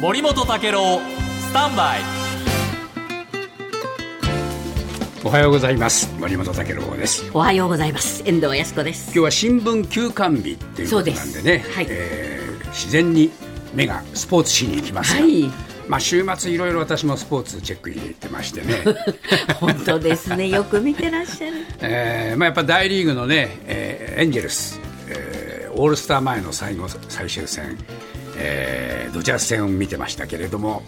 森本武郎スタンバイ。おはようございます。森本武郎です。おはようございます。遠藤康子です。今日は新聞休刊日っていうことなんでねはい。えー自然に目がスポーツ紙に行きますが、はい。まあ週末いろいろ私もスポーツチェックに行ってましてね。本当ですね。よく見てらっしゃる。えーまあ、やっぱ大リーグのね、えーエンジェルス、えーオールスター前の最後最終戦、えードジャース戦を見てましたけれども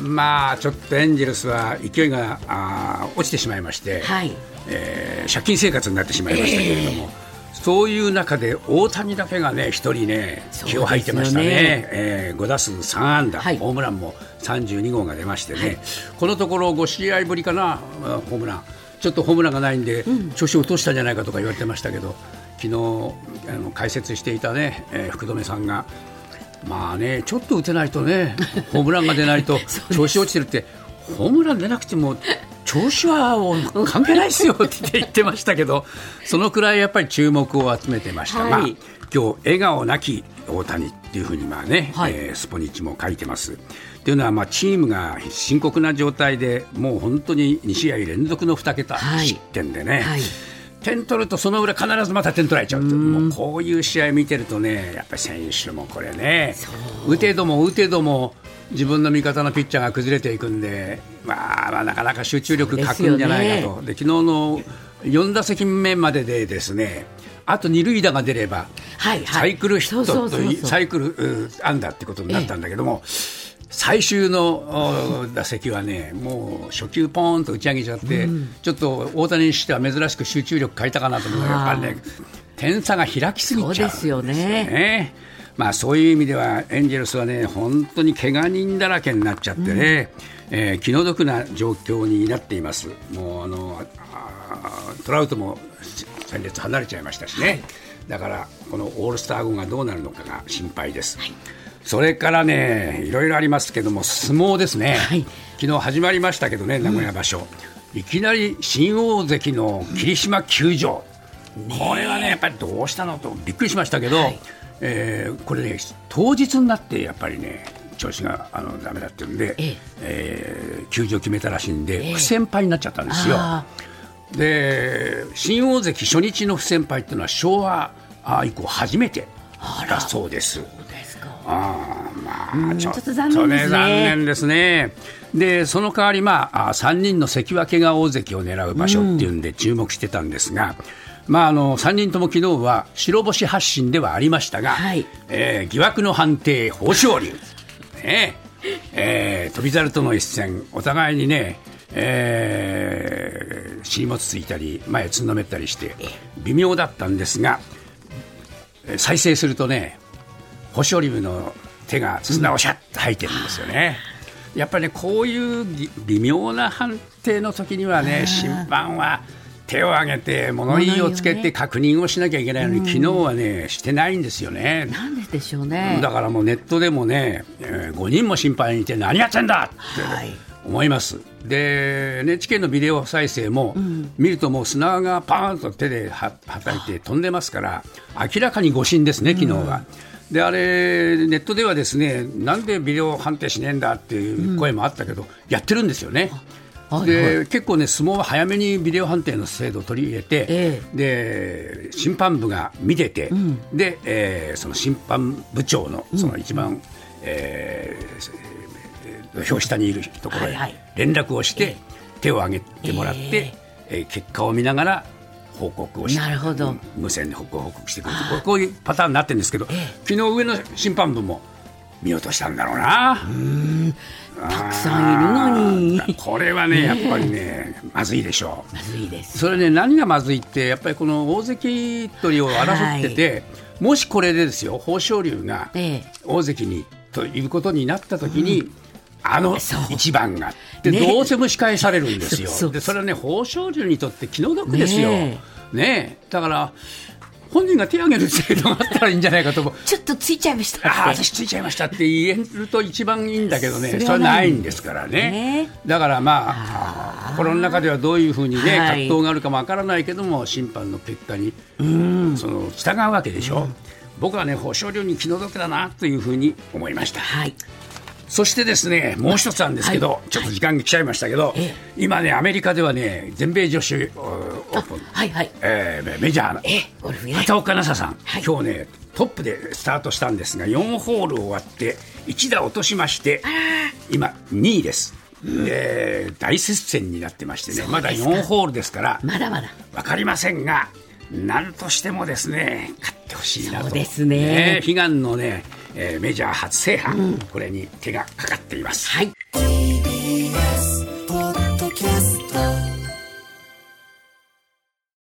まあちょっとエンジェルスは勢いがあー落ちてしまいまして、はい。えー借金生活になってしまいましたけれども、そういう中で大谷だけがね一人ね気を吐いてましたね。えー5打数3安打、はい。ホームランも32号が出ましてね、このところ5試合ぶりかなあホームラン。ちょっとホームランがないんで、調子を落としたんじゃないかとか言われてましたけど昨日あの解説していたね、えー福留さんがまあねちょっと打てないとねホームランが出ないと 調子落ちてるってホームラン出なくても調子は関係ないですよって言ってましたけどそのくらいやっぱり注目を集めてました、はい。まあ今日笑顔なき大谷っていうふうにまあね、はい。えースポニチも書いてます。っていうのはまあチームが深刻な状態でもう本当に2試合連続の2桁はい。失点でね、はい点取るとその裏必ずまた点取られちゃうともうこういう試合見てるとねやっぱり選手もこれね打てども打てども自分の味方のピッチャーが崩れていくんで、まあ、まあなかなか集中力欠くんじゃないかと。で、昨日の4打席目まででですねあと二塁打が出れば、はいはい。サイクルヒットとサイクルう安打ってことになったんだけども、最終のお打席はね、もう初球ポーンと打ち上げちゃって、ちょっと大谷にしては珍しく集中力欠いたかなと思うやっぱりね、点差が開きすぎちゃうんそうですよね。ねまあ、そういう意味ではエンジェルスはね本当に怪我人だらけになっちゃってね、えー気の毒な状況になっています。もうあのトラウトも先月離れちゃいましたしね、だからこのオールスター後がどうなるのかが心配です。それからね、いろいろありますけども、相撲ですね、はい。昨日始まりましたけどね、名古屋場所、いきなり新大関の霧島球場、これはね、やっぱりどうしたのとびっくりしましたけど、はい。えーこれね、当日になってやっぱりね、調子があのダメだっていうんで、ええ。えー休場決めたらしいんで、ええ。不戦敗になっちゃったんですよ。あで新大関初日の不戦敗っていうのは昭和以降初めてだそうです。まあ、ちょっと残念ですね。でその代わり、まあ、あ3人の関脇が大関を狙う場所っていうんで注目してたんですが、まあ、あの3人とも昨日は白星発進ではありましたが、はい。えー疑惑の判定、豊昇龍、ね。えー翔猿との一戦、お互いにね、えー、尻もつついたり、前つんのめったりして、微妙だったんですが、えー再生するとね、星昇龍の手が砂をシャッと吐いてるんですよね。やっぱりね、こういうぎ微妙な判定の時にはね、審判は手を挙げて物言いをつけて確認をしなきゃいけないのに、昨日はね、してないんですよね。なんででしょうねだからもうネットでもね、え5人も審判いて何やってんだってはい思います。で、NHK のビデオ再生も、見るともう砂がパーンと手でははたいて飛んでますから、明らかに誤審ですね、昨日は。であれ、ネットではですねなんでビデオ判定しねえんだっていう声もあったけど、やってるんですよね。はいではい。結構ね、相撲は早めにビデオ判定の制度を取り入れて、えで審判部が見てて、でえーその審判部長のその一番、えー土俵下にいるところへ連絡をして、手を挙げてもらって、えー結果を見ながら報告をしてなるほど。無線で報告してくるこうこういうパターンになってるんですけど、昨日上の審判部も見落としたんだろうな。たくさんいるのに。これはね、やっぱりね、まずいでしょう。まずいです。それね、何がまずいって、やっぱりこの大関取りを争ってて、もしこれでですよ、豊昇龍がええ。大関にということになったときに、あの一番が、でね。どうせ蒸し返されるんですよ、そでそれはね、豊昇龍にとって気の毒ですよ、ねねえ。だから、本人が手を挙げる制度があったらいいんじゃないかと思う。ちょっとついちゃいましたああ、私ついちゃいましたって言えると一番いいんだけどね、それはないんです。からね。ね。だからまあ、心の中ではどういうふうにね、はい。葛藤があるかもわからないけども、審判の結果に、その従うわけでしょ。僕はね、豊昇龍に気の毒だなというふうに思いました。はいそしてですねもう一つなんですけど、はい。ちょっと時間が来ちゃいましたけど、え今ねアメリカではね全米女子オープン、はいはい。えーメジャーなええ、ゴルフね。畑岡奈紗さん、はい。今日ねトップでスタートしたんですが4ホール終わって1打落としまして今2位です、で大接戦になってましてねまだ4ホールですからまだまだ。分かりませんが何としてもですね勝ってほしいなと。そうですね悲願のね、えーメジャー初制覇、これに手がかかっています。はい。